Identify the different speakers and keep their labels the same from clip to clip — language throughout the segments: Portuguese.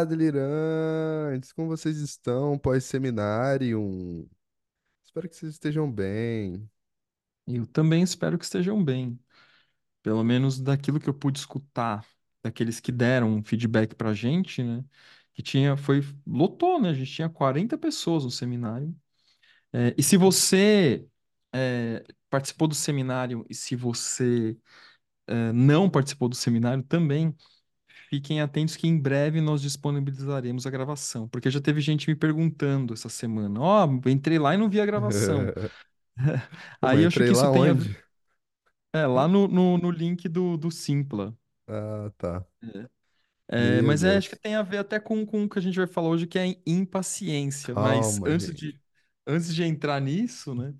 Speaker 1: Olá, delirantes! Como vocês estão pós-seminário? Espero que vocês estejam bem.
Speaker 2: Eu também espero que estejam bem. Pelo menos daquilo que eu pude escutar, daqueles que deram um feedback pra gente, né? Que tinha, foi, lotou, né? A gente tinha 40 pessoas no seminário. É, e se você é, participou do seminário e se você é, não participou do seminário também, fiquem atentos que em breve nós disponibilizaremos a gravação. Porque já teve gente me perguntando essa semana: Ó, entrei lá e não vi a gravação.
Speaker 1: Mas
Speaker 2: Aí eu acho que isso tem
Speaker 1: onde?
Speaker 2: É, lá no, no, no link do, do Simpla.
Speaker 1: Ah, tá.
Speaker 2: É,
Speaker 1: Meu
Speaker 2: mas é, acho que tem a ver até com, com o que a gente vai falar hoje, que é impaciência. Mas
Speaker 1: Calma,
Speaker 2: antes
Speaker 1: gente.
Speaker 2: de, antes de entrar nisso, né?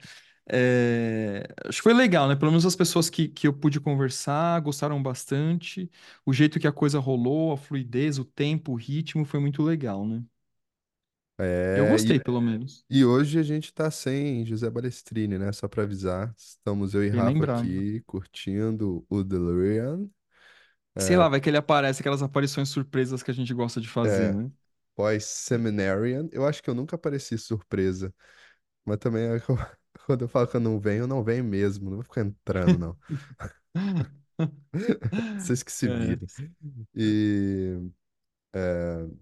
Speaker 2: É, acho que foi legal, né? Pelo menos as pessoas que, que eu pude conversar gostaram bastante. O jeito que a coisa rolou, a fluidez, o tempo, o ritmo foi muito legal, né? Eu
Speaker 1: É, e,
Speaker 2: gostei, pelo menos.
Speaker 1: e hoje a gente tá sem José Balestrini, né? Só pra avisar. Estamos eu e
Speaker 2: Bem
Speaker 1: Rafa
Speaker 2: lembrado.
Speaker 1: aqui curtindo o DeLorean.
Speaker 2: Sei lá, vai que ele aparece, aquelas aparições surpresas que a gente gosta de fazer,
Speaker 1: É,
Speaker 2: né?
Speaker 1: pós-seminarian. Eu acho que eu nunca apareci surpresa. Mas também é que eu- quando eu falo que eu não venho, eu não venho mesmo. Não vou ficar entrando, não. Vocês que se
Speaker 2: É,
Speaker 1: virem. E,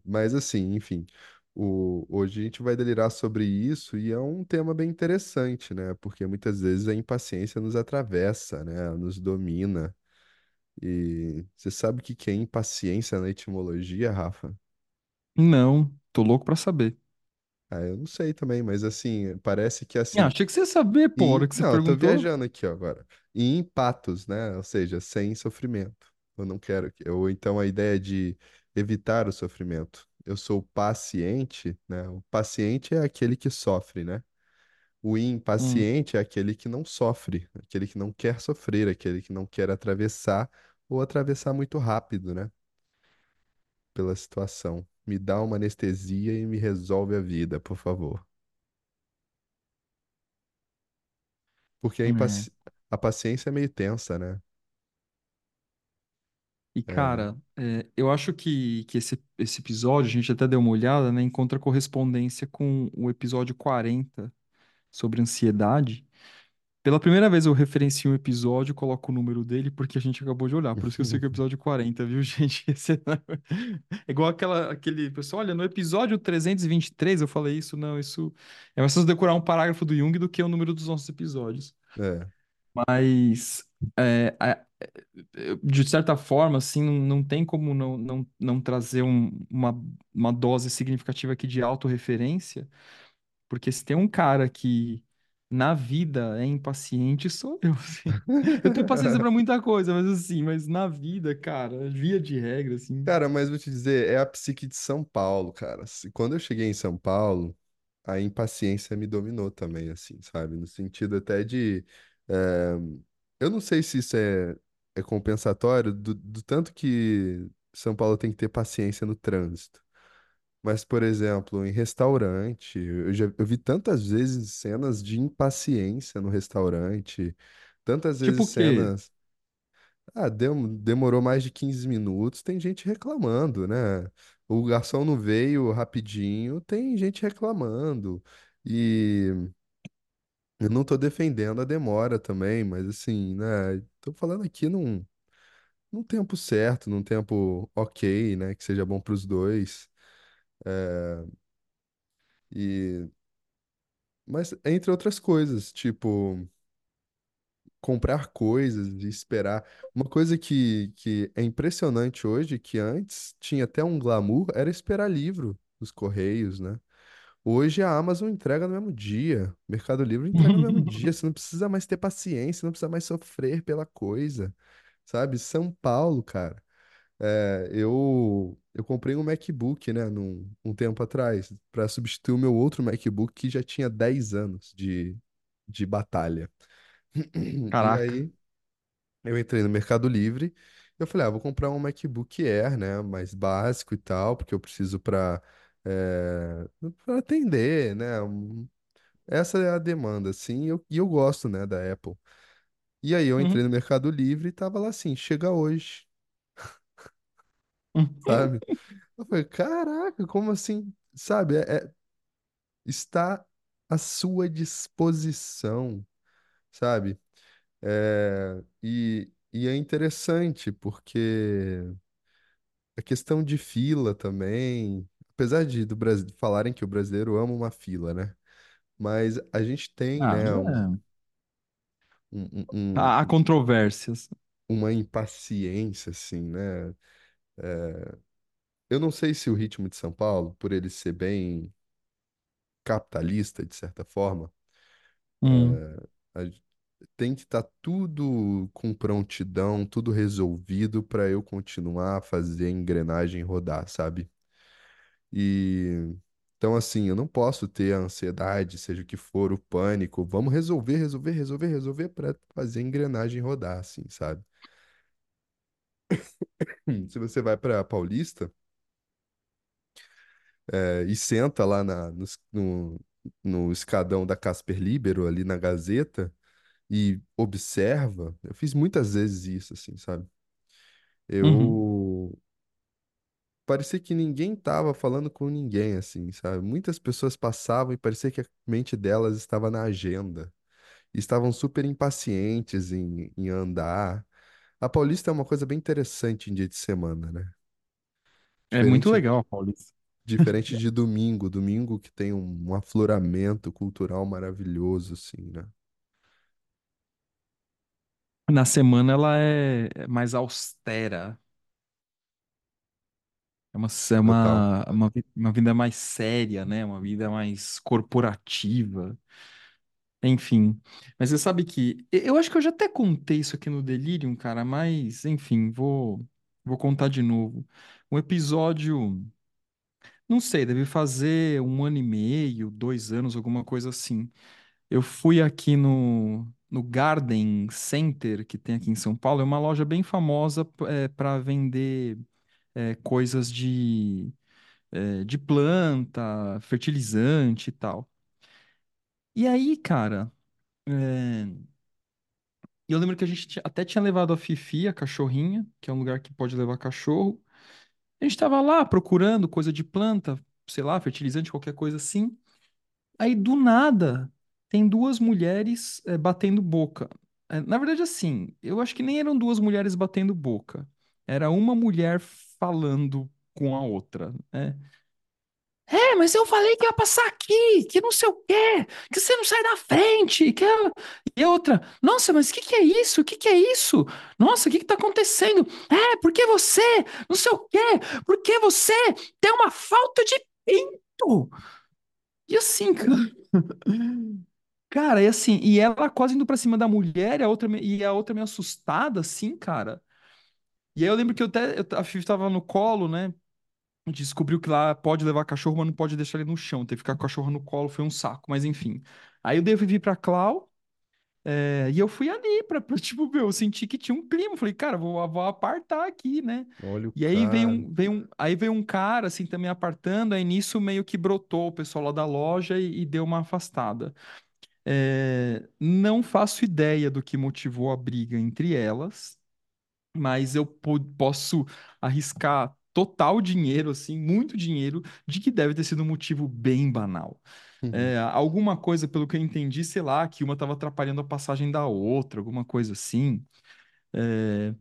Speaker 1: mas assim, enfim, o, hoje a gente vai delirar sobre isso e é um tema bem interessante, né? Porque muitas vezes a impaciência nos atravessa, né? Nos domina. E você sabe o que que é impaciência na etimologia, Rafa?
Speaker 2: Não, tô louco pra saber.
Speaker 1: Ah, eu não sei também, mas assim, parece que
Speaker 2: Ah,
Speaker 1: assim,
Speaker 2: achei que você ia saber, pô, a hora que você
Speaker 1: não, eu tô
Speaker 2: perguntou.
Speaker 1: viajando aqui ó, agora. E empatos, né? Ou seja, sem sofrimento. Eu não quero que. Ou então a ideia de evitar o sofrimento. Eu sou paciente, né? O paciente é aquele que sofre, né? O
Speaker 2: Hum,
Speaker 1: impaciente é aquele que não sofre, aquele que não quer sofrer, aquele que não quer atravessar ou atravessar muito rápido, né? Pela situação. Me dá uma anestesia e me resolve a vida, por favor. Porque a,
Speaker 2: é.
Speaker 1: impaci... a paciência é meio tensa, né?
Speaker 2: E,
Speaker 1: É.
Speaker 2: cara, é, eu acho que, que esse, esse episódio, a gente até deu uma olhada, né, encontra correspondência com o episódio 40 sobre ansiedade. Pela primeira vez eu referencio um episódio, coloco o número dele, porque a gente acabou de olhar. Por isso que eu sei que é o episódio 40, viu, gente? É é igual aquela, aquele pessoal, olha, no episódio 323 eu falei isso, não, isso é mais fácil decorar um parágrafo do Jung do que o número dos nossos episódios.
Speaker 1: É.
Speaker 2: Mas, é, é, de certa forma, assim, não, não tem como não, não, não trazer um- uma, uma dose significativa aqui de autorreferência, porque se tem um cara que na vida é impaciente, sou eu, assim. Eu tenho paciência pra muita coisa, mas assim, mas na vida, cara, via de regra, assim.
Speaker 1: Cara, mas vou te dizer, é a psique de São Paulo, cara. Quando eu cheguei em São Paulo, a impaciência me dominou também, assim, sabe? No sentido até de. eh, Eu não sei se isso é, é compensatório do, do tanto que São Paulo tem que ter paciência no trânsito. Mas, por exemplo, em restaurante, eu já eu vi tantas vezes cenas de impaciência no restaurante, tantas
Speaker 2: Tipo
Speaker 1: vezes
Speaker 2: o quê?
Speaker 1: cenas. Ah, dem- demorou mais de 15 minutos, tem gente reclamando, né? O garçom não veio rapidinho, tem gente reclamando. E eu não tô defendendo a demora também, mas assim, né? Tô falando aqui num, num tempo certo, num tempo ok, né? Que seja bom pros dois. E, mas entre outras coisas, tipo. comprar coisas e esperar. Uma coisa que, que é impressionante hoje, que antes tinha até um glamour, era esperar livro dos Correios, né? Hoje a Amazon entrega no mesmo dia, Mercado Livre entrega no mesmo dia, você não precisa mais ter paciência, não precisa mais sofrer pela coisa, sabe? São Paulo, cara. É, eu, eu comprei um MacBook, né, num, um tempo atrás, para substituir o meu outro MacBook que já tinha 10 anos de, de batalha. E
Speaker 2: Caraca.
Speaker 1: aí eu entrei no Mercado Livre. Eu falei, ah, vou comprar um MacBook Air, né? Mais básico e tal, porque eu preciso para para atender, né? Essa é a demanda, assim, e eu, e eu gosto, né, da Apple. E aí eu entrei
Speaker 2: Uhum.
Speaker 1: no Mercado Livre e tava lá assim, chega hoje. sabe? Eu falei, caraca, como assim? Sabe, é, é- está à sua disposição, sabe? É, e, e é interessante porque a questão de fila também, apesar de do Brasil falarem que o brasileiro ama uma fila, né? Mas a gente tem,
Speaker 2: Ah,
Speaker 1: né, um,
Speaker 2: é.
Speaker 1: um- um-
Speaker 2: Há há
Speaker 1: um-
Speaker 2: controvérsias.
Speaker 1: uma impaciência, assim, né? Eu não sei se o ritmo de São Paulo, por ele ser bem capitalista, de certa forma,
Speaker 2: Hum.
Speaker 1: a- tem que estar tudo com prontidão, tudo resolvido para eu continuar a fazer a engrenagem rodar, sabe? E então, assim, eu não posso ter a ansiedade, seja o que for, o pânico. Vamos resolver, resolver, resolver, resolver para fazer a engrenagem rodar, assim, sabe? Se você vai para Paulista, é, e senta lá na, no, no, no escadão da Casper Libero, ali na Gazeta, e observa, eu fiz muitas vezes isso, assim, sabe?
Speaker 2: Uhum.
Speaker 1: Eu parecia que ninguém tava falando com ninguém, assim, sabe? Muitas pessoas passavam e parecia que a mente delas estava na agenda. Estavam super impacientes em, em andar. A Paulista é uma coisa bem interessante em dia de semana, né?
Speaker 2: É muito
Speaker 1: Diferente,
Speaker 2: legal, Paulista.
Speaker 1: diferente de domingo. Domingo que tem um, um afloramento cultural maravilhoso, assim, né?
Speaker 2: Na semana ela é é mais austera. É uma, é
Speaker 1: Total.
Speaker 2: uma, uma, vi- uma vida mais séria, né? Uma vida mais corporativa. Enfim. Mas você sabe que. Eu acho que eu já até contei isso aqui no Delirium, cara, mas, enfim, vou, vou contar de novo. Um episódio. Não sei, deve fazer um ano e meio, dois anos, alguma coisa assim. Eu fui aqui no, no Garden Center, que tem aqui em São Paulo. É uma loja bem famosa para vender é, coisas de, é, de planta, fertilizante e tal. E aí, cara, é, eu lembro que a gente até tinha levado a Fifi, a cachorrinha, que é um lugar que pode levar cachorro. A gente tava lá procurando coisa de planta, sei lá, fertilizante, qualquer coisa assim. Aí, do nada, tem duas mulheres é, batendo boca. É, na verdade, assim, eu acho que nem eram duas mulheres batendo boca. Era uma mulher falando com a outra, né? É, mas eu falei que ia passar aqui, que não sei o quê, que você não sai da frente, que eu... E outra, nossa, mas o que que é isso? O que que é isso? Nossa, o que que tá acontecendo? É, porque você, não sei o quê, porque você tem uma falta de pinto. E assim, cara, cara, e assim, e ela quase indo pra cima da mulher, e a outra, e a outra meio assustada, assim, cara. E aí eu lembro que eu até, eu- a Fifi tava no colo, né? Descobriu que lá pode levar cachorro, mas não pode deixar ele no chão. Teve que ficar com o cachorro no colo, foi um saco, mas enfim. Aí eu devo vir pra Clau, é, e eu fui ali pra, pra, tipo, meu, eu senti que tinha um clima. Falei, cara, vou, vou apartar aqui, né?
Speaker 1: Olha o
Speaker 2: E aí veio um, veio um, aí veio um cara, assim, também apartando, aí nisso meio que brotou o pessoal lá da loja e, e deu uma afastada. É, não faço ideia do que motivou a briga entre elas, mas eu po- posso arriscar total dinheiro, assim, muito dinheiro, de que deve ter sido um motivo bem banal.
Speaker 1: Uhum.
Speaker 2: É, alguma coisa, pelo que eu entendi, sei lá, que uma estava atrapalhando a passagem da outra, alguma coisa assim. É,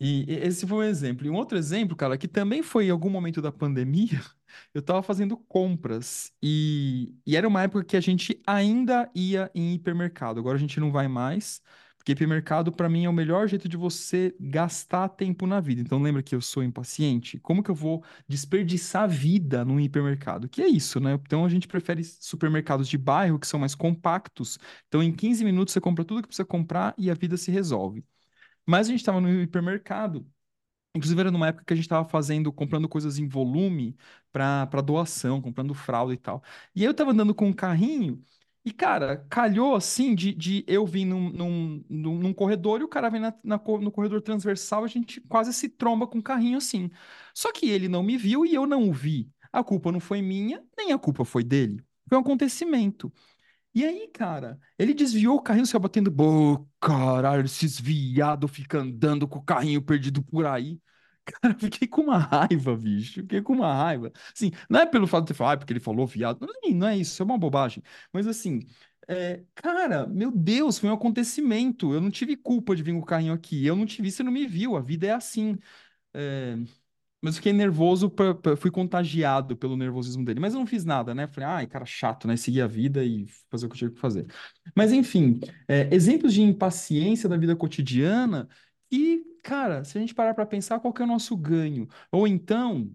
Speaker 2: e esse foi um exemplo. E um outro exemplo, cara, que também foi em algum momento da pandemia, eu tava fazendo compras e, e era uma época que a gente ainda ia em hipermercado. Agora a gente não vai mais, porque hipermercado para mim é o melhor jeito de você gastar tempo na vida. Então lembra que eu sou impaciente? Como que eu vou desperdiçar vida num hipermercado? Que é isso, né? Então a gente prefere supermercados de bairro que são mais compactos. Então em 15 minutos você compra tudo que precisa comprar e a vida se resolve. Mas a gente estava no hipermercado. Inclusive, era numa época que a gente estava fazendo, comprando coisas em volume para doação, comprando fralda e tal. E eu tava andando com um carrinho e, cara, calhou assim de, de eu vir num, num, num, corredor e o cara vem na, na no corredor transversal, a gente quase se tromba com o carrinho assim. Só que ele não me viu e eu não o vi. A culpa não foi minha, nem a culpa foi dele. Foi um acontecimento. E aí, cara, ele desviou o carrinho, saiu batendo. Pô, caralho, esses viado ficam andando com o carrinho perdido por aí. Cara, fiquei com uma raiva, bicho. Fiquei com uma raiva. Assim, não é pelo fato de falar, ah, porque ele falou viado. Não, é- não é isso, é uma bobagem. Mas assim, é, cara, meu Deus, foi um acontecimento. Eu não tive culpa de vir com o carrinho aqui. Eu não te vi, você não me viu. A vida é assim. É, mas fiquei nervoso, pra- pra- fui contagiado pelo nervosismo dele. Mas eu não fiz nada, né? Falei, ai, cara chato, né? Seguir a vida e fazer o que eu tinha que fazer. Mas enfim, é, exemplos de impaciência da vida cotidiana que, cara, se a gente parar pra pensar, qual que é o nosso ganho? Ou então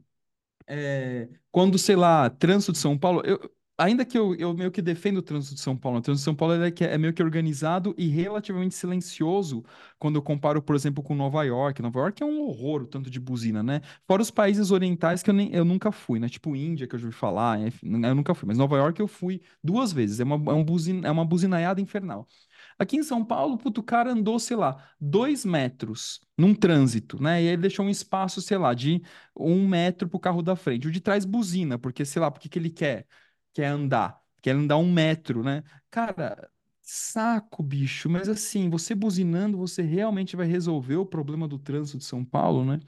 Speaker 2: é, quando, sei lá, trânsito de São Paulo, eu, ainda que eu, eu meio que defendo o trânsito de São Paulo, o trânsito de São Paulo é, que é meio que organizado e relativamente silencioso quando eu comparo, por exemplo, com Nova York. Nova York é um horror, o tanto de buzina, né? Fora os países orientais que eu, nem, eu nunca fui, né? Tipo Índia, que eu já ouvi falar, eu nunca fui, mas Nova York eu fui duas vezes, é uma, é um buzina, é uma buzinaiada infernal. Aqui em São Paulo, puto, o cara andou, sei lá, dois metros num trânsito, né? E ele deixou um espaço, sei lá, de um metro pro carro da frente. O de trás buzina, porque, sei lá, porque que ele quer? Quer andar. Quer andar um metro, né? Cara, saco, bicho. Mas assim, você buzinando, você realmente vai resolver o problema do trânsito de São Paulo, né?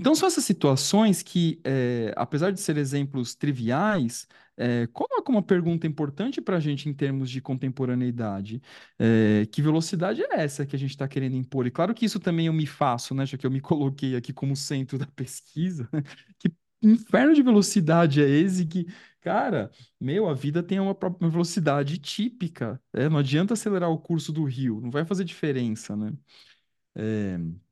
Speaker 2: Então, são essas situações que, eh, apesar de ser exemplos triviais, eh, colocam uma pergunta importante para a gente em termos de contemporaneidade. Eh, que velocidade é essa que a gente está querendo impor? E claro que isso também eu me faço, né? Já que eu me coloquei aqui como centro da pesquisa. né? Que inferno de velocidade é esse que, cara, meu, a vida tem uma própria velocidade típica. né? Não adianta acelerar o curso do rio, não vai fazer diferença, né?
Speaker 1: Eu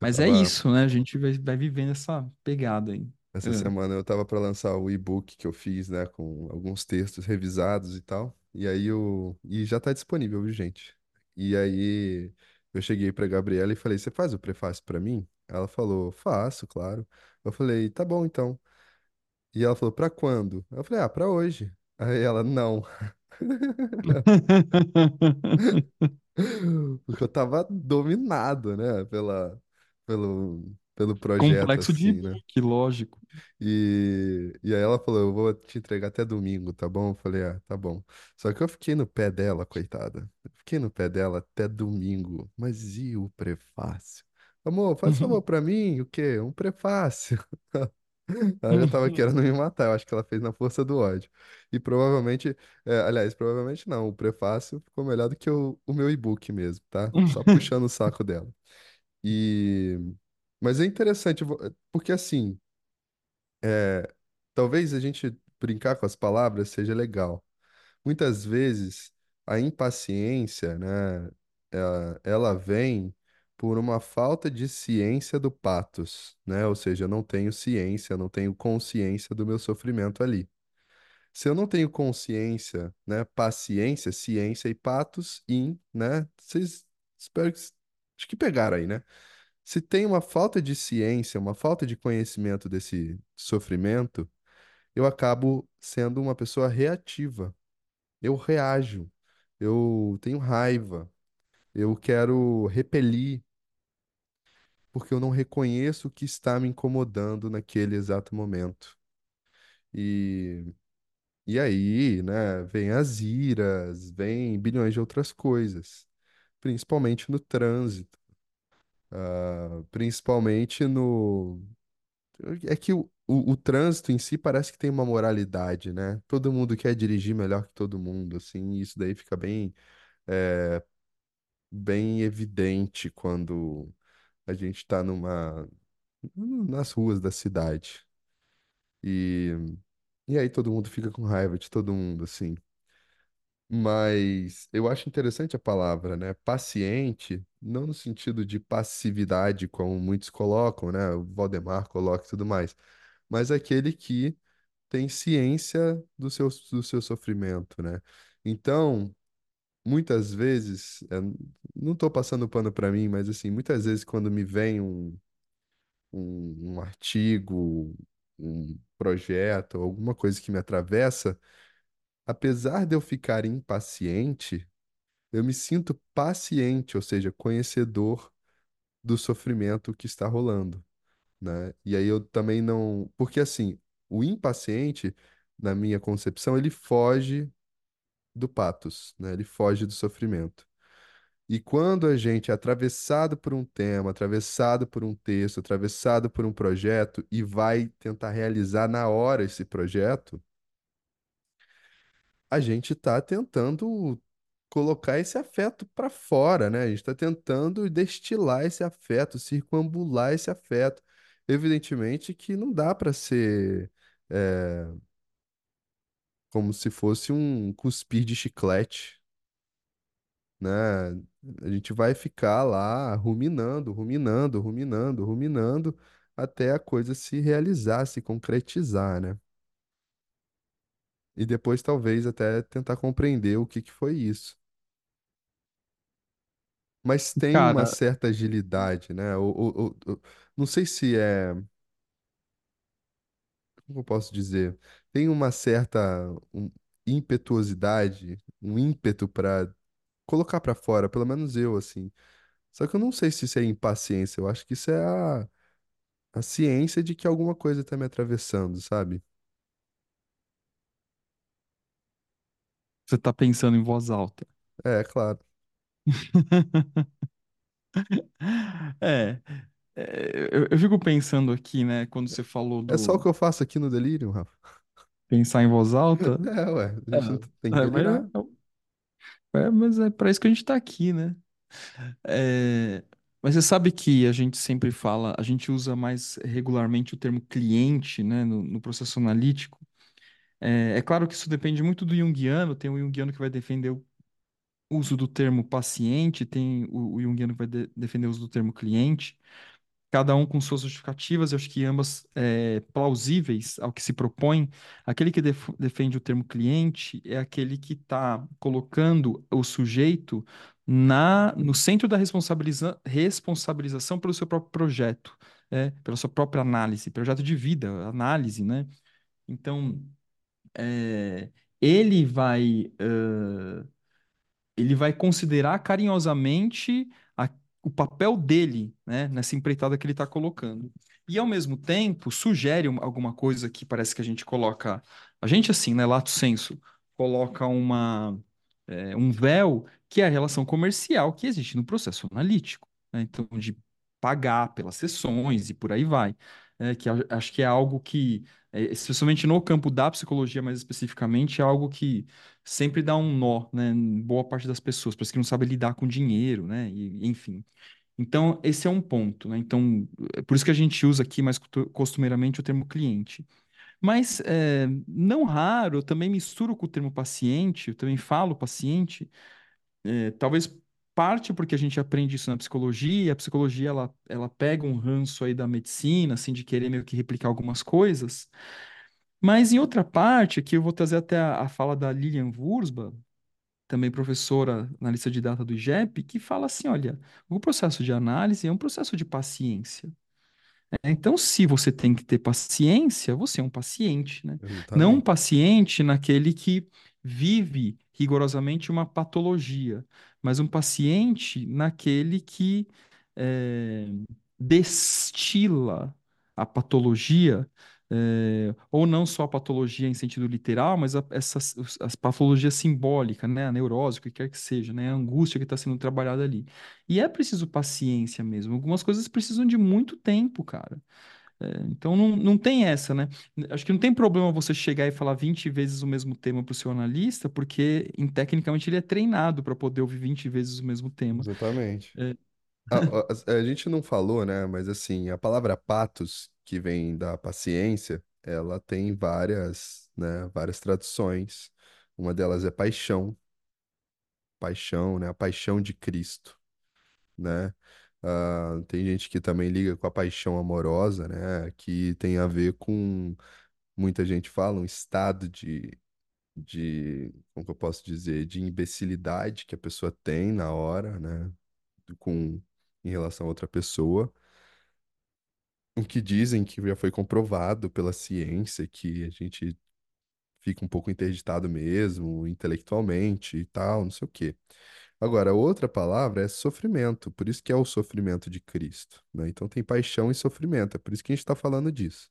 Speaker 2: Mas é
Speaker 1: tava,
Speaker 2: isso, né? A gente vai, vai vivendo essa pegada aí.
Speaker 1: essa
Speaker 2: É.
Speaker 1: semana eu tava para lançar o e-book que eu fiz, né, com alguns textos revisados e tal. E aí eu, e já tá disponível, viu, gente? E aí eu cheguei pra Gabriela e falei: "Você faz o prefácio pra mim?" Ela falou: "Faço, claro." Eu falei: "Tá bom, então." E ela falou: "Pra quando?" Eu falei: "Ah, pra hoje." Aí ela: "Não." Porque eu tava dominado, né, pela, pelo, pelo projeto,
Speaker 2: Complexo de
Speaker 1: assim, né?
Speaker 2: e-book, lógico.
Speaker 1: E, e aí ela falou, eu vou te entregar até domingo, tá bom? Eu falei, ah, tá bom. Só que eu fiquei no pé dela, coitada. Eu fiquei no pé dela até domingo. Mas e o prefácio? Amor, faz favor pra mim, o quê? Um prefácio. Ela já tava querendo me matar, eu acho que ela fez na força do ódio. E provavelmente, é, aliás, provavelmente não, o prefácio ficou melhor do que o, o meu e-book mesmo, tá? Só puxando o saco dela. E... Mas é interessante, porque assim, é, talvez a gente brincar com as palavras seja legal. Muitas vezes a impaciência, né, ela, ela vem por uma falta de ciência do patos, né? Ou seja, eu não tenho ciência, eu não tenho consciência do meu sofrimento ali. Se eu não tenho consciência, né, paciência, ciência e patos, in, né? Vocês espero que acho que pegaram aí, né? Se tem uma falta de ciência, uma falta de conhecimento desse sofrimento, eu acabo sendo uma pessoa reativa. Eu reajo, eu tenho raiva, eu quero repelir, porque eu não reconheço o que está me incomodando naquele exato momento. E, e aí, né, vem as iras, vem bilhões de outras coisas, principalmente no trânsito, ah, principalmente no. É que o, o, o trânsito em si parece que tem uma moralidade, né? Todo mundo quer dirigir melhor que todo mundo, assim, e isso daí fica bem bem evidente quando a gente está numa nas ruas da cidade. E, e aí todo mundo fica com raiva de todo mundo, assim. Mas eu acho interessante a palavra, né? Paciente, não no sentido de passividade, como muitos colocam, né? O Valdemar coloca e tudo mais, mas aquele que tem ciência do seu, do seu sofrimento, né? Então, muitas vezes, é, não estou passando pano para mim, mas assim, muitas vezes quando me vem um, um, um artigo, um projeto, alguma coisa que me atravessa, apesar de eu ficar impaciente, eu me sinto paciente, ou seja, conhecedor do sofrimento que está rolando, né? E aí eu também não, porque assim, o impaciente, na minha concepção, ele foge do patos, né? Ele foge do sofrimento. E quando a gente é atravessado por um tema, atravessado por um texto, atravessado por um projeto e vai tentar realizar na hora esse projeto, a gente está tentando colocar esse afeto para fora, né? A gente está tentando destilar esse afeto, circunambular esse afeto. Evidentemente que não dá para ser é, como se fosse um cuspir de chiclete, né? A gente vai ficar lá ruminando, ruminando, ruminando, ruminando, até a coisa se realizar, se concretizar, né? E depois talvez até tentar compreender o que que foi isso. Mas tem uma
Speaker 2: Cara,
Speaker 1: certa agilidade, né? O, o, o- o- não sei se é, como eu posso dizer, tem uma certa um, impetuosidade, um ímpeto para colocar para fora, pelo menos eu, assim. Só que eu não sei se isso é impaciência, eu acho que isso é a, a ciência de que alguma coisa tá me atravessando, sabe?
Speaker 2: Você tá pensando em voz alta.
Speaker 1: É, claro.
Speaker 2: É, é, eu, eu fico pensando aqui, né, quando você falou
Speaker 1: É só o
Speaker 2: do
Speaker 1: que eu faço aqui no Delirium, Rafa.
Speaker 2: pensar em voz alta.
Speaker 1: É, ué, a
Speaker 2: É,
Speaker 1: gente não tem que
Speaker 2: é, mas,
Speaker 1: delirar.
Speaker 2: é, é, mas é para isso que a gente tá aqui, né? É, mas você sabe que a gente sempre fala, a gente usa mais regularmente o termo cliente, né, no, no processo analítico. É, é claro que isso depende muito do Jungiano, tem o Jungiano que vai defender o uso do termo paciente, tem o, o que vai de- defender o uso do termo cliente. cada um com suas justificativas, eu acho que ambas é, plausíveis ao que se propõe. Aquele que def- defende o termo cliente é aquele que está colocando o sujeito na, no centro da responsabiliza, responsabilização pelo seu próprio projeto, é, pela sua própria análise, projeto de vida, análise, né? Então, é, ele vai ele vai considerar carinhosamente a- o papel dele, né, nessa empreitada que ele está colocando. E, ao mesmo tempo, sugere um- alguma coisa que parece que a gente coloca. A gente, assim, né, lato sensu, coloca uma, é, um véu que é a relação comercial que existe no processo analítico. né? Então, de pagar pelas sessões e por aí vai. É, que acho que é algo que, é, especialmente no campo da psicologia, mais especificamente, é algo que sempre dá um nó, né, em boa parte das pessoas, parece que não sabe lidar com dinheiro, né, e, enfim. Então, esse é um ponto, né? Então, é por isso que a gente usa aqui mais costu- costumeiramente o termo cliente. Mas, é, não raro, eu também misturo com o termo paciente, eu também falo paciente, é, talvez parte porque a gente aprende isso na psicologia, a psicologia, ela, ela pega um ranço aí da medicina, assim, de querer meio que replicar algumas coisas, mas em outra parte, aqui eu vou trazer até a, a fala da Lilian Wurzba, também professora na lista de data do IGEP, que fala assim: olha, o processo de análise é um processo de paciência. né? Então, se você tem que ter paciência, você é um paciente, né? Não um paciente naquele que vive rigorosamente uma patologia, mas um paciente naquele que eh, destila a patologia, eh, ou não só a patologia em sentido literal, mas a, essas, as patologias simbólicas, né? A neurose, o que quer que seja, né? A angústia que está sendo trabalhada ali. E é preciso paciência mesmo. Algumas coisas precisam de muito tempo, cara. É, então não, não tem essa, né? Acho que não tem problema você chegar e falar 20 vezes o mesmo tema para o seu analista, porque em, tecnicamente ele é treinado para poder ouvir 20 vezes o mesmo tema.
Speaker 1: Exatamente.
Speaker 2: É,
Speaker 1: A, a- a gente não falou, né? Mas assim, a palavra patos, que vem da paciência, ela tem várias, né? Várias traduções. Uma delas é paixão, paixão, né? A paixão de Cristo, né? Ah, tem gente que também liga com a paixão amorosa, né? Que tem a ver com, muita gente fala, um estado de, de, como que eu posso dizer, de imbecilidade que a pessoa tem na hora, né? Com, em relação a outra pessoa. O que dizem que já foi comprovado pela ciência, que a gente fica um pouco interditado mesmo, intelectualmente e tal, não sei o quê. Agora, outra palavra é sofrimento, por isso que é o sofrimento de Cristo, né? Então tem paixão e sofrimento, é por isso que a gente está falando disso.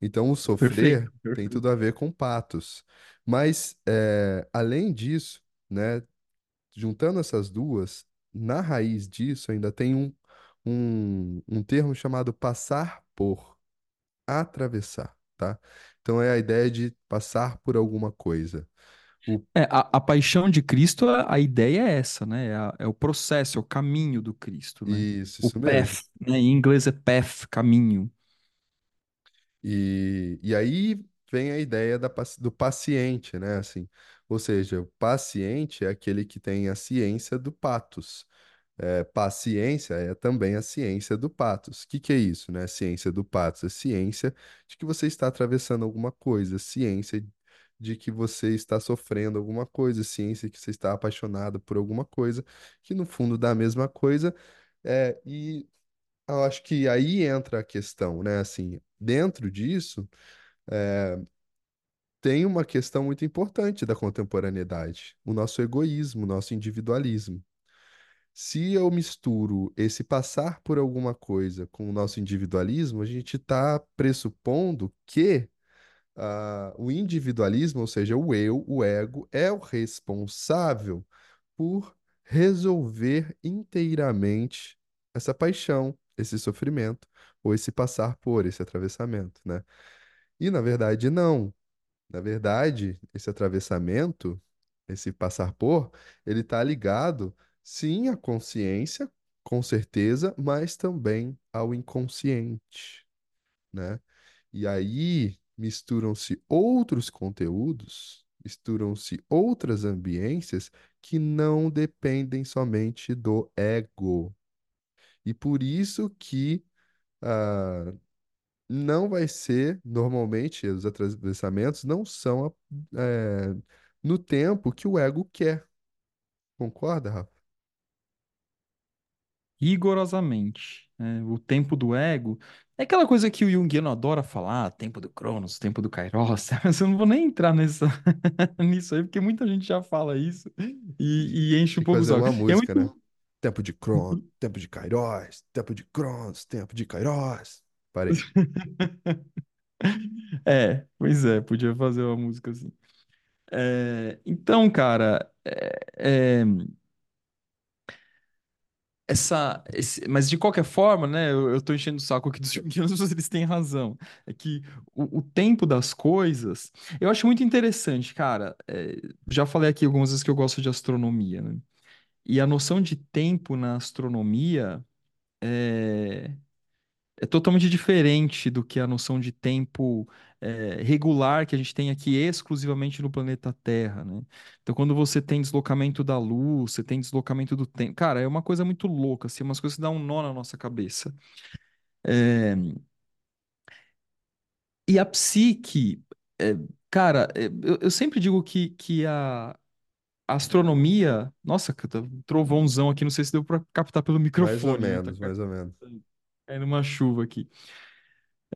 Speaker 1: Então o sofrer
Speaker 2: perfeito,
Speaker 1: tem
Speaker 2: perfeito.
Speaker 1: tudo a ver com patos. Mas, é, além disso, né, juntando essas duas, na raiz disso ainda tem um, um, um termo chamado passar por, atravessar, tá? Então é a ideia de passar por alguma coisa. O,
Speaker 2: É, a, a paixão de Cristo, a, a ideia é essa, né? É, a- é o processo, é o caminho do Cristo, né?
Speaker 1: isso,
Speaker 2: O
Speaker 1: isso mesmo.
Speaker 2: path, né? Em inglês é path, caminho.
Speaker 1: E, e aí vem a ideia da, do paciente, né? Assim, ou seja, o paciente é aquele que tem a ciência do patos. É, paciência é também a ciência do patos. O que que é isso, né? Ciência do patos é ciência de que você está atravessando alguma coisa, ciência de que você está sofrendo alguma coisa, ciência que você está apaixonado por alguma coisa, que no fundo dá a mesma coisa. É, e eu acho que aí entra a questão, né? Assim, dentro disso, tem uma questão muito importante da contemporaneidade, o nosso egoísmo, o nosso individualismo. Se eu misturo esse passar por alguma coisa com o nosso individualismo, a gente está pressupondo que ah, o individualismo, ou seja, o eu, o ego, é o responsável por resolver inteiramente essa paixão, esse sofrimento, ou esse passar por, esse atravessamento, né? E na verdade, não. Na verdade, esse atravessamento, esse passar por, ele está ligado, sim, à consciência, com certeza, mas também ao inconsciente, né? E aí misturam-se outros conteúdos, misturam-se outras ambiências que não dependem somente do ego. E por isso que ah, não vai ser, normalmente, os atravessamentos não são é, no tempo que o ego quer. Concorda, Rafa?
Speaker 2: Rigorosamente. né? O tempo do ego é aquela coisa que o Jungiano adora falar, tempo do Cronos, tempo do Kairos, mas eu não vou nem entrar nessa, nisso aí, porque muita gente já fala isso e, e enche um pouco os
Speaker 1: uma
Speaker 2: olhos. É
Speaker 1: música, né?
Speaker 2: muito.
Speaker 1: Tempo de Cronos, tempo de Kairos, tempo de Cronos, tempo de Kairos. Parei.
Speaker 2: É, pois é, podia fazer uma música assim. É, então, cara, é, é, essa, esse- mas de qualquer forma, né, eu, eu tô enchendo o saco aqui dos junguianos, eles têm razão. É que o, o tempo das coisas, eu acho muito interessante, cara. é, já falei aqui algumas vezes que eu gosto de astronomia, né? E a noção de tempo na astronomia é, é totalmente diferente do que a noção de tempo é, regular que a gente tem aqui exclusivamente no planeta Terra, né? Então, quando você tem deslocamento da luz, você tem deslocamento do tempo, cara, é uma coisa muito louca, assim, umas coisas que dão um nó na nossa cabeça. É, e a psique, é, cara, é, eu, eu sempre digo que, que a a astronomia, nossa, trovãozão aqui, não sei se deu para captar pelo
Speaker 1: Mais ou
Speaker 2: microfone, né? Tá
Speaker 1: menos, mais ou menos.
Speaker 2: Caindo uma chuva aqui.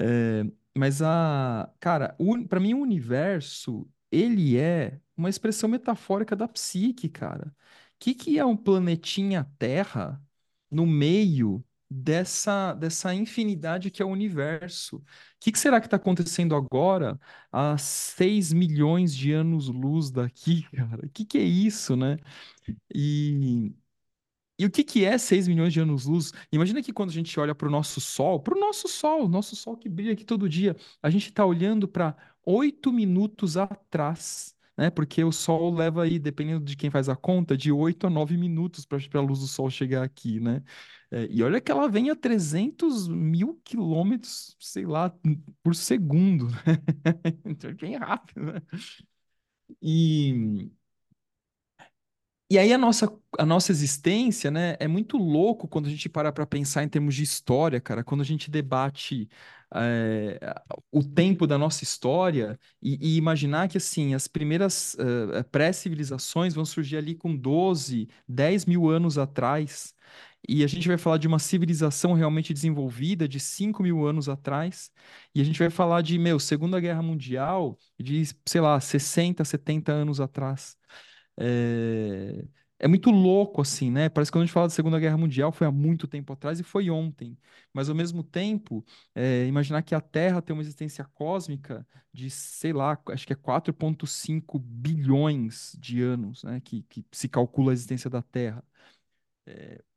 Speaker 2: É, mas a, cara, para mim o universo, ele é uma expressão metafórica da psique, cara. O que que é um planetinha Terra no meio dessa dessa infinidade que é o universo? O que que será que está acontecendo agora a 6 milhões de anos-luz daqui, cara? O que que é isso, né? E e o que que é 6 milhões de anos-luz? Imagina que quando a gente olha para o nosso Sol, para o nosso Sol, nosso Sol que brilha aqui todo dia, a gente está olhando para 8 minutos atrás, né? Porque o Sol leva aí, dependendo de quem faz a conta, de 8 a 9 minutos para a luz do Sol chegar aqui, né? É, e olha que ela vem a 300 mil quilômetros, sei lá, por segundo, né? Então é bem rápido, né? E E aí a nossa, a nossa existência, né, é muito louco quando a gente para para pensar em termos de história, cara, quando a gente debate eh, o tempo da nossa história e, e imaginar que, assim, as primeiras eh, pré-civilizações vão surgir ali com 12, 10 mil anos atrás, e a gente vai falar de uma civilização realmente desenvolvida de 5 mil anos atrás, e a gente vai falar de, meu, Segunda Guerra Mundial de, sei lá, 60, 70 anos atrás. É... é muito louco, assim, né? Parece que quando a gente fala da Segunda Guerra Mundial foi há muito tempo atrás e foi ontem. Mas, ao mesmo tempo, é, imaginar que a Terra tem uma existência cósmica de, sei lá, acho que é 4,5 bilhões de anos, né? Que, que se calcula a existência da Terra.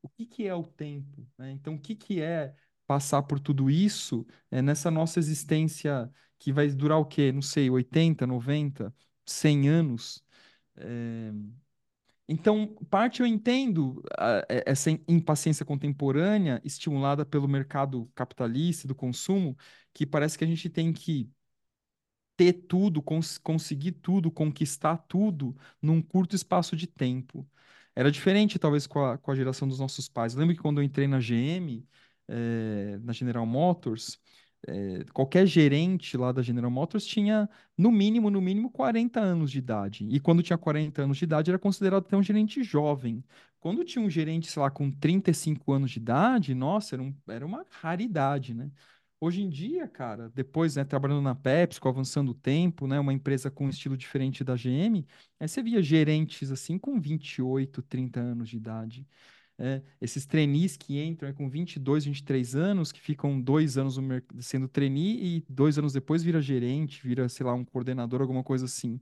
Speaker 2: o que que é o tempo, né? Então, o que que é passar por tudo isso é, nessa nossa existência que vai durar o quê? Não sei, 80, 90, 100 anos? É, Então, parte eu entendo eh, essa im- impaciência contemporânea estimulada pelo mercado capitalista do consumo, que parece que a gente tem que ter tudo, cons- conseguir tudo, conquistar tudo num curto espaço de tempo. Era diferente, talvez, com a, com a geração dos nossos pais. Eu lembro que quando eu entrei na GM, eh, na General Motors, eh, qualquer gerente lá da General Motors tinha, no mínimo, no mínimo, 40 anos de idade. E quando tinha 40 anos de idade, era considerado até um gerente jovem. Quando tinha um gerente, sei lá, com 35 anos de idade, nossa, era, um- era uma raridade, né? Hoje em dia, cara, depois, né, trabalhando na PepsiCo, avançando o tempo, né, uma empresa com um estilo diferente da GM, aí você via gerentes assim com 28, 30 anos de idade. É, esses trainees que entram é, com 22, 23 anos, que ficam dois anos sendo trainee e dois anos depois vira gerente, vira, sei lá, um coordenador, alguma coisa assim.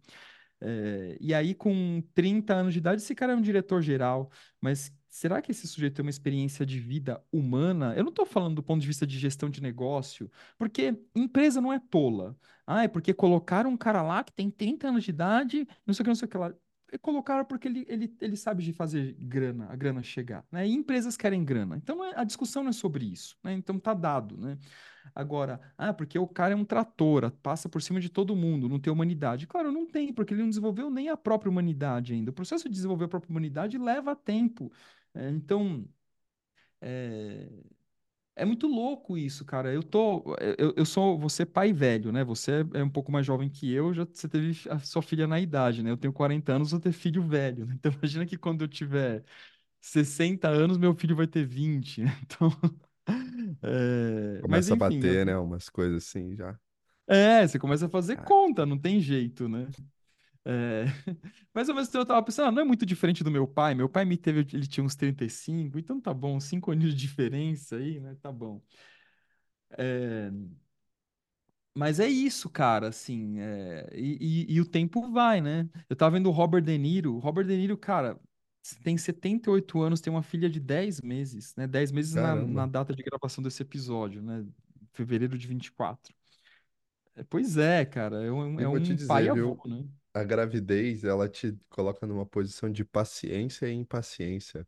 Speaker 2: É, e aí, com 30 anos de idade, esse cara é um diretor geral. Mas será que esse sujeito tem uma experiência de vida humana? Eu não estou falando do ponto de vista de gestão de negócio, porque empresa não é tola. Ah, é porque colocaram um cara lá que tem 30 anos de idade, não sei o que, não sei o que lá. Colocaram porque ele, ele, ele sabe de fazer grana, a grana chegar, né? E empresas querem grana. Então, é- a discussão não é sobre isso, né? Então, tá dado, né? Agora, ah, porque o cara é um trator, passa por cima de todo mundo, não tem humanidade. Claro, não tem, porque ele não desenvolveu nem a própria humanidade ainda. O processo de desenvolver a própria humanidade leva tempo. É, então, é, é muito louco isso, cara. Eu tô, eu, eu sou, você é pai velho, né? Você é um pouco mais jovem que eu, já você teve a sua filha na idade, né? Eu tenho 40 anos, vou ter filho velho, né? Então, imagina que quando eu tiver 60 anos, meu filho vai ter 20, né? Então, é, mas
Speaker 1: Começa a
Speaker 2: enfim,
Speaker 1: bater, né? Umas coisas assim já.
Speaker 2: É, você começa a fazer
Speaker 1: Ah,
Speaker 2: conta, não tem jeito, né? É... Mas ao mesmo tempo eu tava pensando, ah, não é muito diferente do meu pai. Meu pai me teve, ele tinha uns 35, então tá bom, cinco anos de diferença aí, né? Tá bom. É, Mas é isso, cara, assim, é, E, e- e o tempo vai, né? Eu tava vendo o Robert De Niro. O Robert De Niro, cara, tem 78 anos, tem uma filha de 10 meses, né? 10 meses na, na data de gravação desse episódio, né? Fevereiro de 24. É, Pois é, cara, é um, é
Speaker 1: vou te
Speaker 2: um pai
Speaker 1: dizer,
Speaker 2: e avô, né?
Speaker 1: A gravidez, ela te coloca numa posição de paciência e impaciência,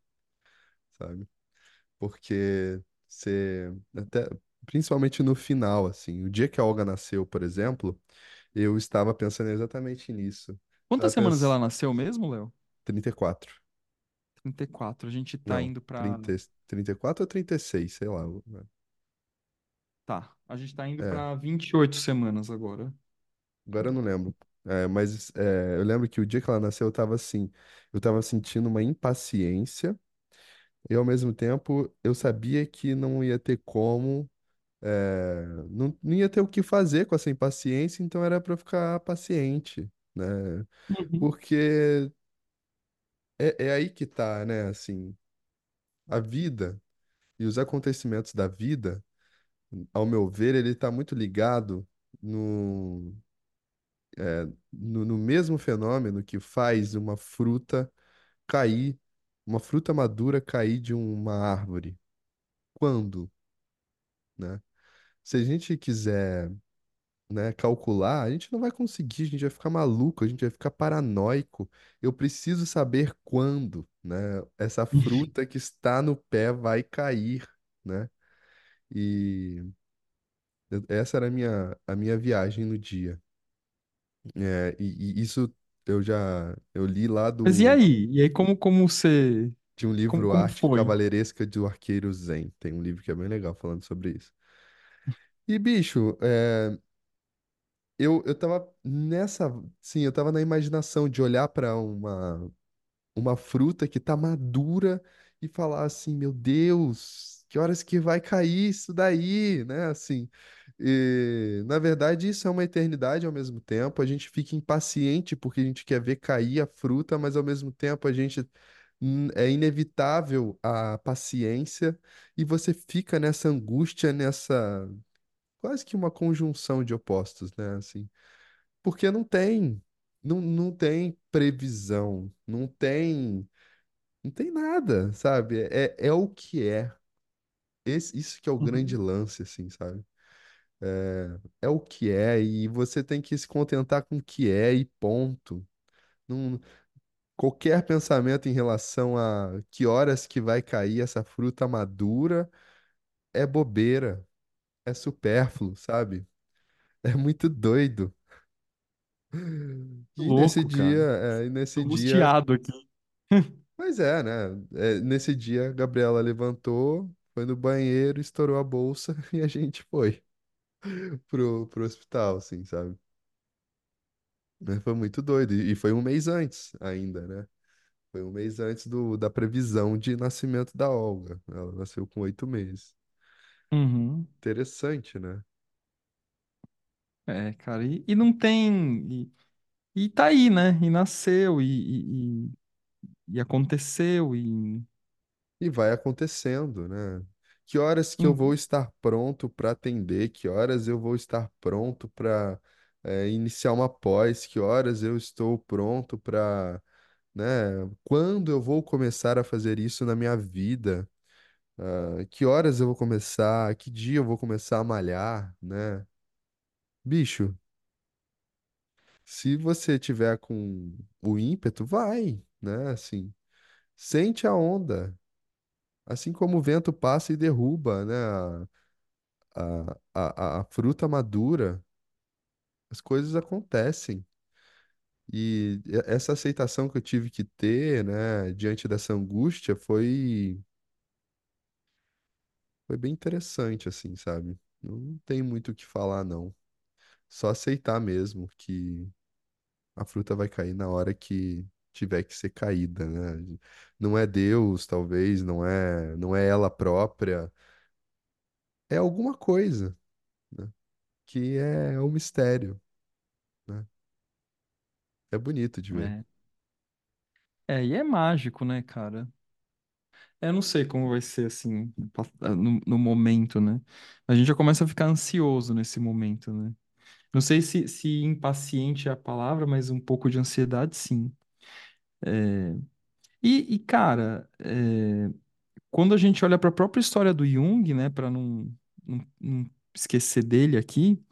Speaker 1: sabe? Porque você, até, principalmente no final, assim, o dia que a Olga nasceu, por exemplo, eu estava pensando exatamente nisso.
Speaker 2: Quantas semanas ela nasceu mesmo, Léo?
Speaker 1: 34.
Speaker 2: 34. A gente tá
Speaker 1: Não,
Speaker 2: indo pra.
Speaker 1: 30, 34 ou 36, sei lá.
Speaker 2: Tá. A gente tá indo
Speaker 1: É,
Speaker 2: pra 28 semanas agora.
Speaker 1: agora eu não lembro. É, mas é, eu lembro que o dia que ela nasceu, eu tava assim, eu tava sentindo uma impaciência e ao mesmo tempo eu sabia que não ia ter como, é, não, não ia ter o que fazer com essa impaciência, então era pra eu ficar paciente, né?
Speaker 2: Uhum.
Speaker 1: Porque é, é aí que tá, né? Assim, a vida e os acontecimentos da vida, ao meu ver, ele tá muito ligado no no, no mesmo fenômeno que faz uma fruta cair, uma fruta madura cair de uma árvore. Quando, né? Se a gente quiser, né, calcular, a gente não vai conseguir, a gente vai ficar maluco, a gente vai ficar paranoico. Eu preciso saber quando, né, essa fruta que está no pé vai cair, né? E essa era a minha, a minha viagem no dia. É, e, e isso eu já eu li lá
Speaker 2: Mas e
Speaker 1: do
Speaker 2: aí? E aí, como, como você.
Speaker 1: de um livro
Speaker 2: como
Speaker 1: Arte
Speaker 2: foi?
Speaker 1: Cavalheiresca do Arqueiro Zen. Tem um livro que é bem legal falando sobre isso. E, bicho, é, eu, eu tava nessa. Sim, eu tava na imaginação de olhar para uma, uma fruta que tá madura e falar assim: meu Deus, que horas que vai cair isso daí, né? Assim. E, na verdade, isso é uma eternidade ao mesmo tempo. A gente fica impaciente porque a gente quer ver cair a fruta, mas ao mesmo tempo a gente é inevitável a paciência e você fica nessa angústia, nessa quase que uma conjunção de opostos, né? Assim, porque não tem, não, não tem previsão, não tem, Não tem nada, sabe? É, é o que é. Esse, isso que é o grande
Speaker 2: Uhum.
Speaker 1: lance, assim, sabe? É, é o que é e você tem que se contentar com o que é e ponto. Não, qualquer pensamento em relação a que horas que vai cair essa fruta madura é bobeira, é supérfluo, sabe? É muito doido. E nesse
Speaker 2: Louco,
Speaker 1: dia,
Speaker 2: cara.
Speaker 1: é, e nesse dia,
Speaker 2: Angustiado aqui.
Speaker 1: mas é, né? É, nesse dia, a Gabriela levantou, foi no banheiro, estourou a bolsa e a gente foi pro, pro hospital, assim, sabe? Mas foi muito doido. E e foi um mês antes ainda, né? Foi um mês antes do, da previsão de nascimento da Olga. Ela nasceu com oito meses.
Speaker 2: Uhum.
Speaker 1: Interessante, né?
Speaker 2: É, cara, e, e não tem. E, e tá aí, né? E nasceu, e, e, e- e aconteceu, e.
Speaker 1: E vai acontecendo, né? Que horas que eu vou
Speaker 2: Uhum.
Speaker 1: estar pronto para atender? Que horas eu vou estar pronto para iniciar uma pós? Que horas eu estou pronto para, né? Quando eu vou começar a fazer isso na minha vida? Ah, que horas eu vou começar? Que dia eu vou começar a malhar, né? Bicho, se você tiver com o ímpeto, vai, né? Assim, sente a onda. Assim como o vento passa e derruba, né? A, a, a, fruta madura, as coisas acontecem. E e- essa aceitação que eu tive que ter, né, diante dessa angústia foi, foi bem interessante, assim, sabe? Não tem muito o que falar, não. Só aceitar mesmo que a fruta vai cair na hora que tiver que ser caída, né? Não é Deus, talvez, não é, não é ela própria, é alguma coisa, né? Que é o mistério, né? É bonito de ver.
Speaker 2: É. É, e é mágico, né, cara? Eu não sei como vai ser assim no, no momento, né? A gente já começa a ficar ansioso nesse momento, né? Não sei se, se impaciente é a palavra, mas um pouco de ansiedade, sim. É, E, e, cara, é, quando a gente olha para a própria história do Jung, né, para não, não, não esquecer dele aqui,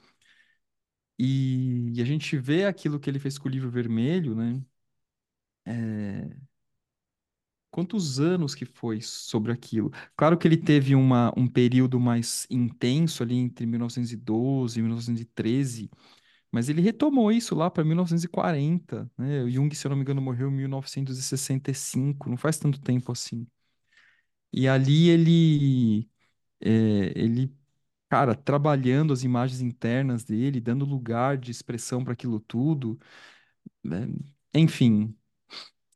Speaker 2: e, e a gente vê aquilo que ele fez com o livro vermelho, né? é, quantos anos que foi sobre aquilo? Claro que ele teve uma, um período mais intenso ali entre 1912 e 1913, mas ele retomou isso lá para 1940, né? O Jung, se eu não me engano, morreu em 1965, não faz tanto tempo assim. E ali ele, é, ele, cara, trabalhando as imagens internas dele, dando lugar de expressão para aquilo tudo, né? Enfim.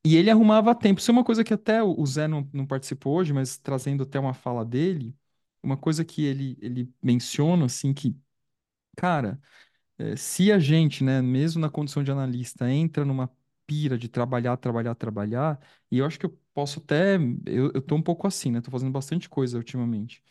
Speaker 2: E ele arrumava tempo. Isso é uma coisa que até o Zé não, não participou hoje, mas trazendo até uma fala dele, uma coisa que ele, ele menciona, assim, que, cara, eh, se a gente, né, mesmo na condição de analista, entra numa pira de trabalhar, trabalhar, trabalhar, e eu acho que eu posso até, eu, eu tô um pouco assim, né, tô fazendo bastante coisa ultimamente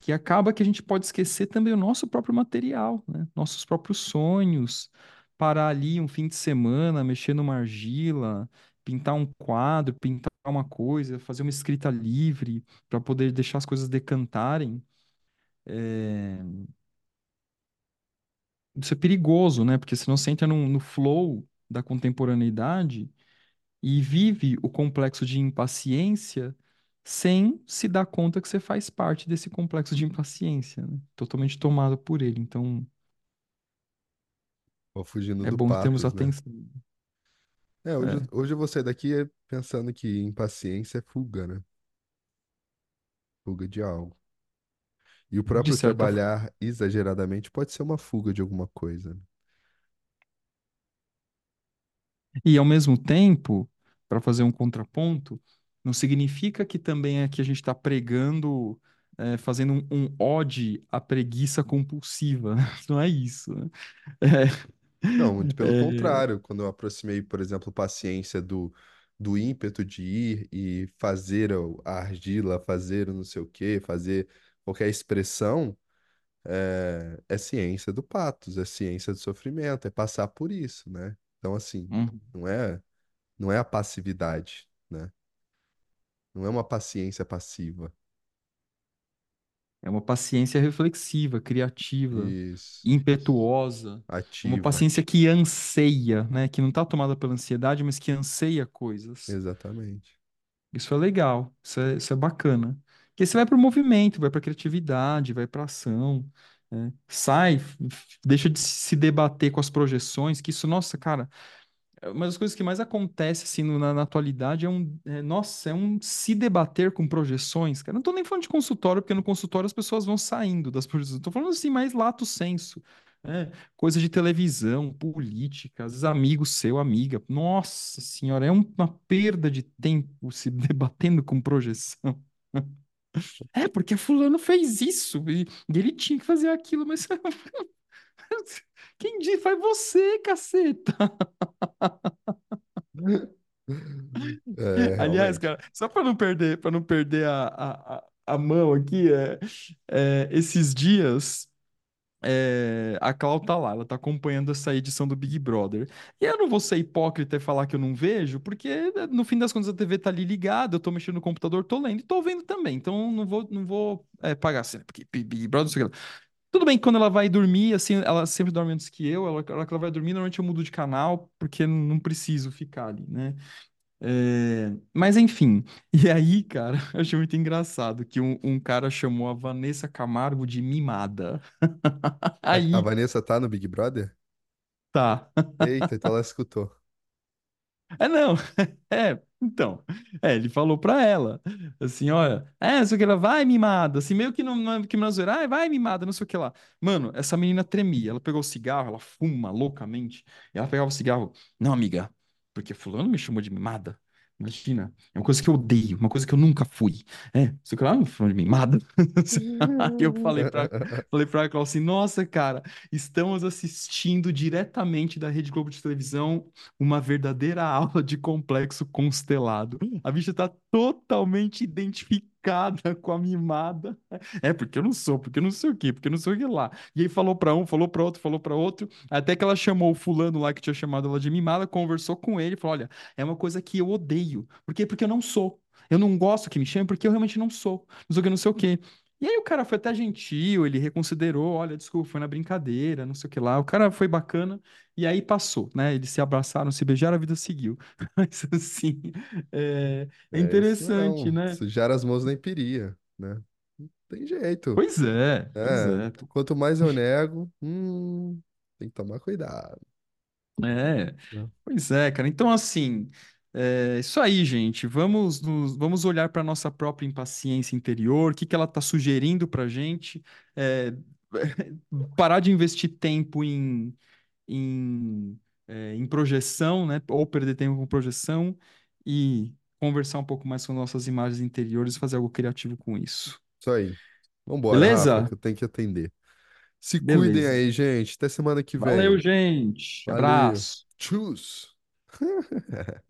Speaker 2: que acaba que a gente pode esquecer também o nosso próprio material, né? Nossos próprios sonhos, parar ali um fim de semana, mexer numa argila, pintar um quadro, pintar uma coisa, fazer uma escrita livre para poder deixar as coisas decantarem. É, Isso é perigoso, né? Porque senão você entra no, no flow da contemporaneidade e vive o complexo de impaciência sem se dar conta que você faz parte desse complexo de impaciência, né? Totalmente tomado por ele. Então,
Speaker 1: Ó, fugindo
Speaker 2: é
Speaker 1: do
Speaker 2: bom termos
Speaker 1: patos, né?
Speaker 2: atenção.
Speaker 1: É, hoje,
Speaker 2: É,
Speaker 1: hoje eu vou sair daqui pensando que impaciência é fuga, né? Fuga de algo. E o próprio
Speaker 2: certa
Speaker 1: trabalhar exageradamente pode ser uma fuga de alguma coisa. né?
Speaker 2: E ao mesmo tempo, para fazer um contraponto, não significa que também é que a gente está pregando, é, fazendo um, um ode à preguiça compulsiva. Não é isso. né?
Speaker 1: Não, muito
Speaker 2: É,
Speaker 1: pelo
Speaker 2: é,
Speaker 1: contrário. Quando eu aproximei, por exemplo, paciência do, do ímpeto de ir e fazer a argila, fazer o não sei o quê, fazer qualquer expressão, é, é ciência do patos, é ciência do sofrimento, é passar por isso, né? Então, assim,
Speaker 2: hum,
Speaker 1: não é, não é a passividade, né? Não é uma paciência passiva.
Speaker 2: É uma paciência reflexiva, criativa,
Speaker 1: Isso.
Speaker 2: impetuosa, uma
Speaker 1: Ativa.
Speaker 2: paciência que anseia, né? Que não está tomada pela ansiedade, mas que anseia coisas.
Speaker 1: Exatamente.
Speaker 2: Isso é legal, isso é, isso é bacana. Porque você vai para o movimento, vai para a criatividade, vai para ação, né? Sai, deixa de se debater com as projeções, que isso, nossa, cara. Uma das coisas que mais acontece assim na, na atualidade é um, é, nossa, é um se debater com projeções, cara. Não tô nem falando de consultório, porque no consultório as pessoas vão saindo das projeções. Tô falando assim mais lato senso, né? Coisa de televisão, política, às vezes amigo seu, amiga. Nossa senhora, é um- uma perda de tempo se debatendo com projeção. É, porque fulano fez isso e, e ele tinha que fazer aquilo, mas quem disse? Foi você, caceta.
Speaker 1: É,
Speaker 2: Aliás, cara, só para não perder, para não perder a, a, a a mão aqui, é, é, esses dias é, a Clau tá lá, ela tá acompanhando essa edição do Big Brother. E eu não vou ser hipócrita e falar que eu não vejo, porque né, no fim das contas a TV tá ali ligada, eu tô mexendo no computador, tô lendo e tô vendo também. Então não vou, não vou é, pagar assim, porque Big Brother, não sei o que. Tudo bem que quando ela vai dormir, assim, ela sempre dorme antes que eu, ela, a hora que ela vai dormir, normalmente eu mudo de canal, porque não preciso ficar ali, né? É, mas enfim, e aí, cara, eu achei muito engraçado que um, um cara chamou a Vanessa Camargo de mimada.
Speaker 1: A, Vanessa tá no Big Brother?
Speaker 2: tá.
Speaker 1: Eita, então ela escutou.
Speaker 2: É, não, é, então, é, ele falou pra ela, assim, olha, é, não sei o que, ela vai mimada, assim, meio que não, não que não zoeira, vai mimada, não sei o que lá. Mano, essa menina tremia, ela pegou o cigarro, ela fuma loucamente, e ela pegava o cigarro, não, amiga, porque fulano me chamou de mimada. Imagina, é uma coisa que eu odeio, uma coisa que eu nunca fui. É, sei que lá, me falou de mimada. Aí eu falei pra, falei pra ela assim, nossa, cara, estamos assistindo diretamente da Rede Globo de televisão uma verdadeira aula de complexo constelado. A bicha tá totalmente identificada com a mimada. É, porque eu não sou, porque eu não sei o quê, porque eu não sei o que lá. E aí falou pra um, falou pra outro, falou pra outro, até que ela chamou o fulano lá que tinha chamado ela de mimada, conversou com ele, falou: "Olha, é uma coisa que eu odeio. Por quê? Porque eu não sou. Eu não gosto que me chamem porque eu realmente não sou. Não sei o que, não sei o quê. E aí o cara foi até gentil, ele reconsiderou, olha, desculpa, foi na brincadeira, não sei o que lá. O cara foi bacana. E aí passou, né? Eles se abraçaram, se beijaram, a vida seguiu. Mas assim, é, é
Speaker 1: É isso
Speaker 2: interessante, né?
Speaker 1: Sujar as mãos na empiria, né? Tem jeito.
Speaker 2: Pois é, pois
Speaker 1: É,
Speaker 2: é.
Speaker 1: quanto mais eu nego, hum, tem que tomar cuidado,
Speaker 2: É,
Speaker 1: né?
Speaker 2: pois é, cara. Então, assim, é isso aí, gente. Vamos, nos- vamos olhar para nossa própria impaciência interior, o que que ela está sugerindo para gente. É, parar de investir tempo em, em, é, em projeção, né? Ou perder tempo com projeção e conversar um pouco mais com nossas imagens interiores e fazer algo criativo com isso.
Speaker 1: Isso aí. Vambora, Rafa,
Speaker 2: Beleza?
Speaker 1: que eu tenho que atender. Se cuidem
Speaker 2: Beleza.
Speaker 1: aí, gente. Até semana que
Speaker 2: Valeu,
Speaker 1: vem.
Speaker 2: gente.
Speaker 1: Valeu.
Speaker 2: Abraço.
Speaker 1: Tchus.